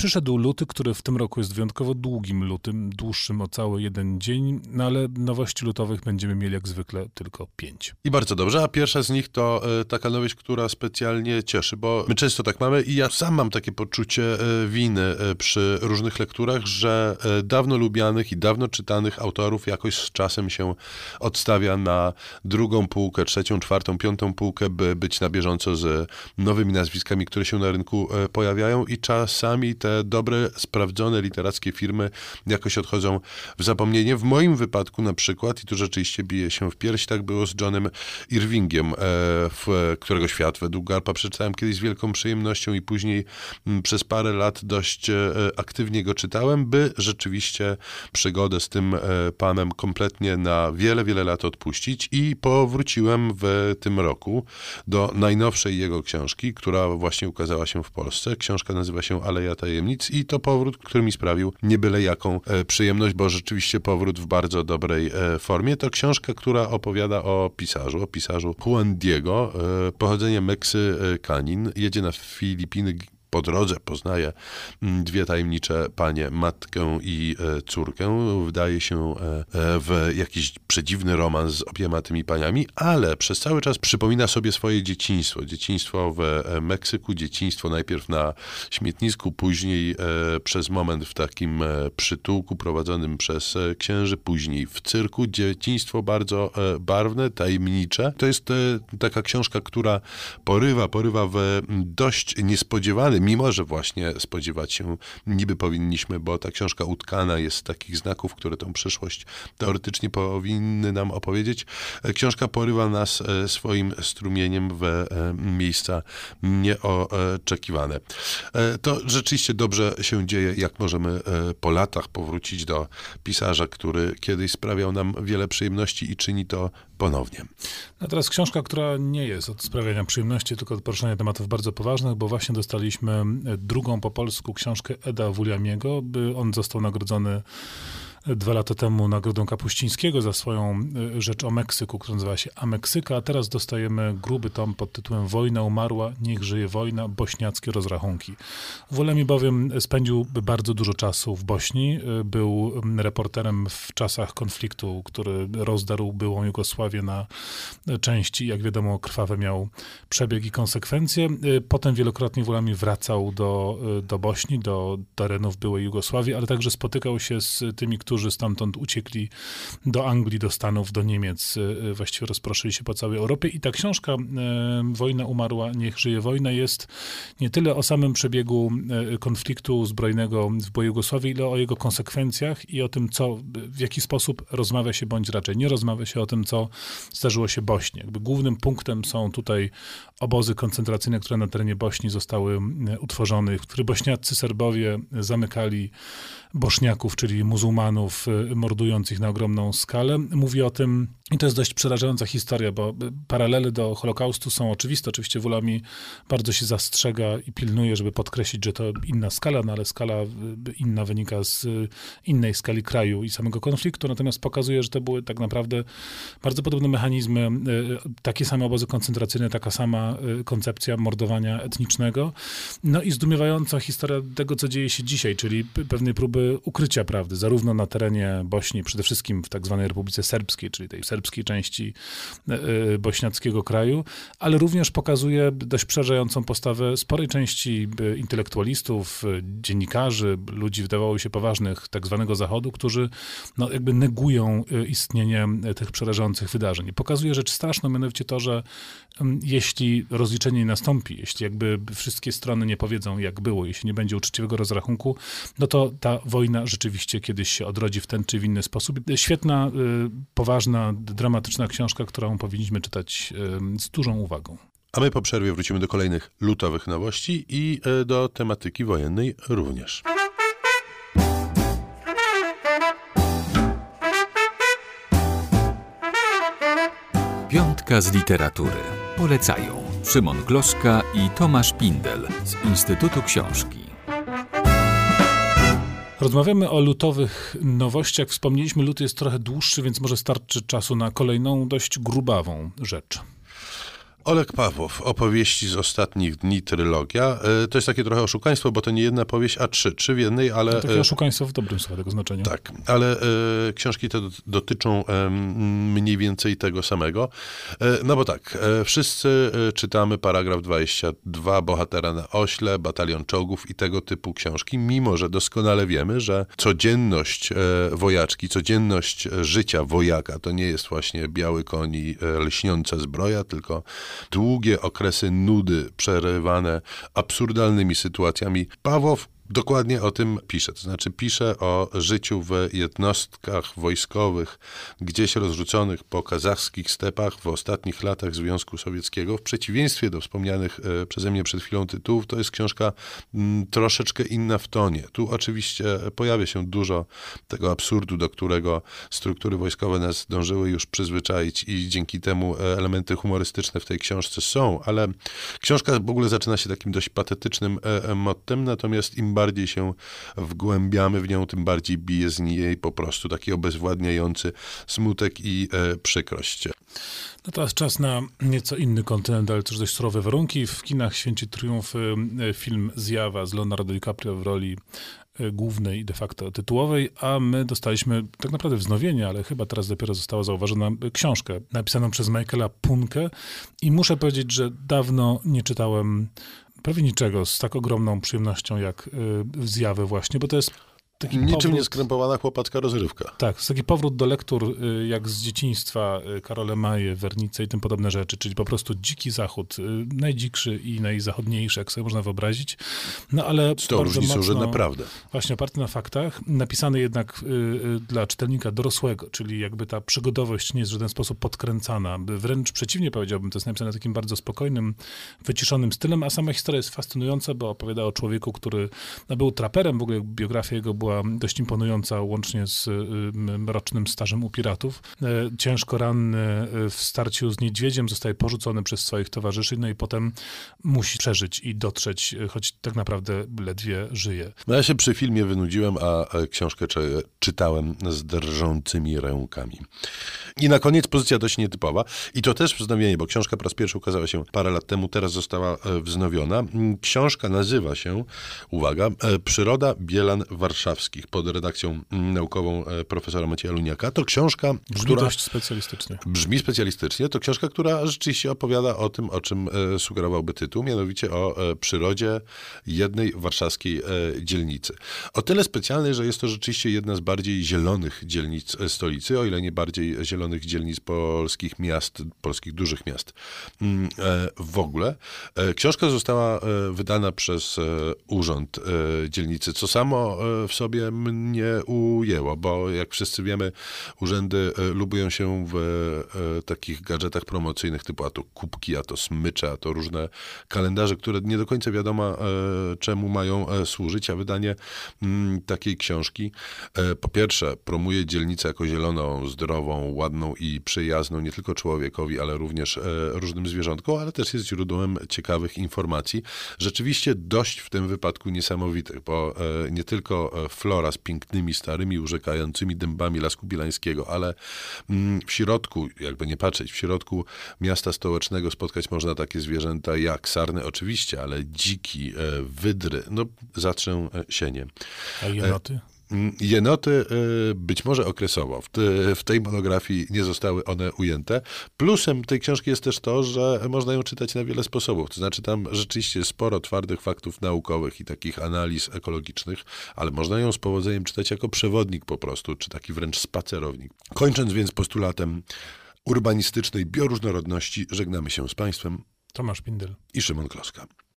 Przyszedł luty, który w tym roku jest wyjątkowo długim lutym, dłuższym o cały jeden dzień, no ale nowości lutowych będziemy mieli jak zwykle tylko pięć. I bardzo dobrze, a pierwsza z nich to e, taka nowość, która specjalnie cieszy, bo my często tak mamy i ja sam mam takie poczucie e, winy e, przy różnych lekturach, że dawno lubianych i dawno czytanych autorów jakoś z czasem się odstawia na drugą półkę, trzecią, czwartą, piątą półkę, by być na bieżąco z nowymi nazwiskami, które się na rynku pojawiają i czasami te dobre, sprawdzone literackie firmy jakoś odchodzą w zapomnienie. W moim wypadku na przykład, i tu rzeczywiście bije się w pierś, tak było z Johnem Irvingiem, e, w którego świat według Garpa przeczytałem kiedyś z wielką przyjemnością i później m, przez parę lat dość e, aktywnie go czytałem, by rzeczywiście przygodę z tym e, panem kompletnie na wiele, wiele lat odpuścić i powróciłem w tym roku do najnowszej jego książki, która właśnie ukazała się w Polsce. Książka nazywa się Aleja Tajemnic i to powrót, który mi sprawił nie byle jaką e, przyjemność, bo rzeczywiście powrót w bardzo dobrej e, formie. To książka, która opowiada o pisarzu, o pisarzu Juan Diego, e, pochodzenie Meksykanin, jedzie na Filipiny po drodze poznaje mm, dwie tajemnicze panie, matkę i e, córkę. Wdaje się e, e, w jakiś przedziwny romans z obiema tymi paniami, ale przez cały czas przypomina sobie swoje dzieciństwo. Dzieciństwo w Meksyku, dzieciństwo najpierw na śmietnisku, później przez moment w takim przytułku prowadzonym przez księży, później w cyrku. Dzieciństwo bardzo barwne, tajemnicze. To jest taka książka, która porywa, porywa w dość niespodziewany mimo że właśnie spodziewać się niby powinniśmy, bo ta książka utkana jest z takich znaków, które tą przyszłość teoretycznie powinny nam opowiedzieć. E, Książka porywa nas e, swoim strumieniem w e, miejsca nieoczekiwane. To rzeczywiście dobrze się dzieje, jak możemy po latach powrócić do pisarza, który kiedyś sprawiał nam wiele przyjemności i czyni to ponownie. A teraz książka, która nie jest od sprawiania przyjemności, tylko od poruszania tematów bardzo poważnych, bo właśnie dostaliśmy drugą po polsku książkę Eda Wuliamiego. by On został nagrodzony dwa lata temu Nagrodą Kapuścińskiego za swoją y, rzecz o Meksyku, która nazywa się Ameksyka, a teraz dostajemy gruby tom pod tytułem Wojna umarła, niech żyje wojna, bośniackie rozrachunki. Wolemi bowiem spędził bardzo dużo czasu w Bośni, y, był reporterem w czasach konfliktu, który rozdarł byłą Jugosławię na części, jak wiadomo krwawe miał przebieg i konsekwencje. Potem wielokrotnie Wolemi wracał do, do Bośni, do terenów byłej Jugosławii, ale także spotykał się z tymi, którzy stamtąd uciekli do Anglii, do Stanów, do Niemiec, y, właściwie rozproszyli się po całej Europie. I ta książka y, Wojna umarła, niech żyje wojna jest nie tyle o samym przebiegu konfliktu zbrojnego w Jugosławii, ile o jego konsekwencjach i o tym, co, w jaki sposób rozmawia się, bądź raczej nie rozmawia się o tym, co zdarzyło się Bośni. Jakby głównym punktem są tutaj obozy koncentracyjne, które na terenie Bośni zostały utworzone, w których bośniacy Serbowie zamykali boszniaków, czyli muzułmanów, y, mordując ich na ogromną skalę. Mówi o tym, i to jest dość przerażająca historia, bo y, paralele do Holokaustu są oczywiste. Oczywiście Wulami bardzo się zastrzega i pilnuje, żeby podkreślić, że to inna skala, no ale skala y, inna wynika z innej skali kraju i samego konfliktu, natomiast pokazuje, że to były tak naprawdę bardzo podobne mechanizmy, takie same obozy koncentracyjne, taka sama koncepcja mordowania etnicznego. No i zdumiewająca historia tego, co dzieje się dzisiaj, czyli pewnej próby ukrycia prawdy, zarówno na terenie Bośni, przede wszystkim w tak zwanej Republice Serbskiej, czyli tej serbskiej części e, e, bośniackiego kraju, ale również pokazuje dość przerażającą postawę sporej części e, intelektualistów, dziennikarzy, ludzi wydawało się poważnych tak zwanego Zachodu, którzy no, jakby negują istnienie tych przerażających wydarzeń. Pokazuje rzecz straszną, mianowicie to, że jeśli rozliczenie nie nastąpi, jeśli jakby wszystkie strony nie powiedzą, jak było, jeśli nie będzie uczciwego rozrachunku, no to ta wojna rzeczywiście kiedyś się odrodzi w ten czy w inny sposób. Świetna, y, poważna, dramatyczna książka, którą powinniśmy czytać y, z dużą uwagą. A my po przerwie wrócimy do kolejnych lutowych nowości i e, do tematyki wojennej również. Piątka z literatury. Polecają Szymon Gloszka i Tomasz Pindel z Instytutu Książki. Rozmawiamy o lutowych nowościach. Wspomnieliśmy, luty jest trochę dłuższy, więc może starczy czasu na kolejną dość grubawą rzecz. Oleg Pawłow, opowieści z ostatnich dni, trylogia. E, to jest takie trochę oszukaństwo, bo to nie jedna powieść, a trzy. Trzy w jednej, ale... To takie oszukaństwo w dobrym słowa tego znaczenia. Tak, ale e, książki te dotyczą e, mniej więcej tego samego. E, no bo tak, e, wszyscy e, czytamy paragraf 22, bohatera na ośle, batalion czołgów i tego typu książki, mimo że doskonale wiemy, że codzienność wojaczki, codzienność życia wojaka to nie jest właśnie biały koń i lśniąca zbroja, tylko długie okresy nudy przerywane absurdalnymi sytuacjami. Pawłow dokładnie o tym pisze. To znaczy pisze o życiu w jednostkach wojskowych gdzieś rozrzuconych po kazachskich stepach w ostatnich latach Związku Sowieckiego. W przeciwieństwie do wspomnianych e, przeze mnie przed chwilą tytułów, to jest książka mm, troszeczkę inna w tonie. Tu oczywiście pojawia się dużo tego absurdu, do którego struktury wojskowe nas dążyły już przyzwyczaić i dzięki temu e, elementy humorystyczne w tej książce są, ale książka w ogóle zaczyna się takim dość patetycznym e, mottem, natomiast im bardziej się wgłębiamy w nią, tym bardziej bije z niej po prostu taki obezwładniający smutek i e, przykrość. No teraz czas na nieco inny kontynent, ale też dość surowe warunki. W kinach święci triumf e, film Zjawa z Leonardo DiCaprio w roli e, głównej i de facto tytułowej, a my dostaliśmy tak naprawdę wznowienie, ale chyba teraz dopiero została zauważona książkę napisaną przez Michaela Punke i muszę powiedzieć, że dawno nie czytałem prawie niczego z tak ogromną przyjemnością jak y, zjawy właśnie, bo to jest Taki Niczym powrót, nie skrępowana chłopacka rozrywka. Tak, taki powrót do lektur y, jak z dzieciństwa, y, Karole Maje, Wernice i tym podobne rzeczy, czyli po prostu dziki zachód, y, najdzikszy i najzachodniejszy, jak sobie można wyobrazić. No ale Z tą różnicą, że naprawdę. Właśnie oparty na faktach, napisany jednak dla czytelnika dorosłego, czyli jakby ta przygodowość nie jest w żaden sposób podkręcana. Wręcz przeciwnie powiedziałbym, to jest napisane takim bardzo spokojnym, wyciszonym stylem, a sama historia jest fascynująca, bo opowiada o człowieku, który no, był traperem, w ogóle biografia jego była była dość imponująca, łącznie z y, rocznym stażem u piratów. E, ciężko ranny e, w starciu z niedźwiedziem zostaje porzucony przez swoich towarzyszy, no i potem musi przeżyć i dotrzeć, e, choć tak naprawdę ledwie żyje. No ja się przy filmie wynudziłem, a książkę czytałem z drżącymi rękami. I na koniec pozycja dość nietypowa. I to też wznowienie, bo książka po raz pierwszy ukazała się parę lat temu, teraz została wznowiona. Książka nazywa się, uwaga, Przyroda Bielan Warszawski warszawskich pod redakcją naukową e, profesora Macieja Luniaka. To książka, brzmi która... dość specjalistycznie. Brzmi specjalistycznie. To książka, która rzeczywiście opowiada o tym, o czym e, sugerowałby tytuł, mianowicie o e, przyrodzie jednej warszawskiej dzielnicy. O tyle specjalnej, że jest to rzeczywiście jedna z bardziej zielonych dzielnic stolicy, o ile nie bardziej zielonych dzielnic polskich miast, polskich dużych miast mm, w ogóle. Książka została wydana przez Urząd Dzielnicy, co samo w sobie sobie mnie ujęło, bo jak wszyscy wiemy, urzędy e, lubują się w e, takich gadżetach promocyjnych typu a to kubki, a to smycze, a to różne kalendarze, które nie do końca wiadomo e, czemu mają służyć, a wydanie mm, takiej książki po pierwsze promuje dzielnicę jako zieloną, zdrową, ładną i przyjazną nie tylko człowiekowi, ale również różnym zwierzątkom, ale też jest źródłem ciekawych informacji. Rzeczywiście dość w tym wypadku niesamowitych, bo nie tylko flora z pięknymi, starymi, urzekającymi dębami Lasku Bielańskiego, ale mm, w środku, jakby nie patrzeć, w środku miasta stołecznego spotkać można takie zwierzęta jak sarny oczywiście, ale dziki, e, wydry, no zatrzę e, sienie. A jenoty? Jenoty y, być może okresowo. W, tej monografii nie zostały one ujęte. Plusem tej książki jest też to, że można ją czytać na wiele sposobów. To znaczy tam rzeczywiście sporo twardych faktów naukowych i takich analiz ekologicznych, ale można ją z powodzeniem czytać jako przewodnik po prostu, czy taki wręcz spacerownik. Kończąc więc postulatem urbanistycznej bioróżnorodności, żegnamy się z Państwem. Tomasz Pindel i Szymon Kloska.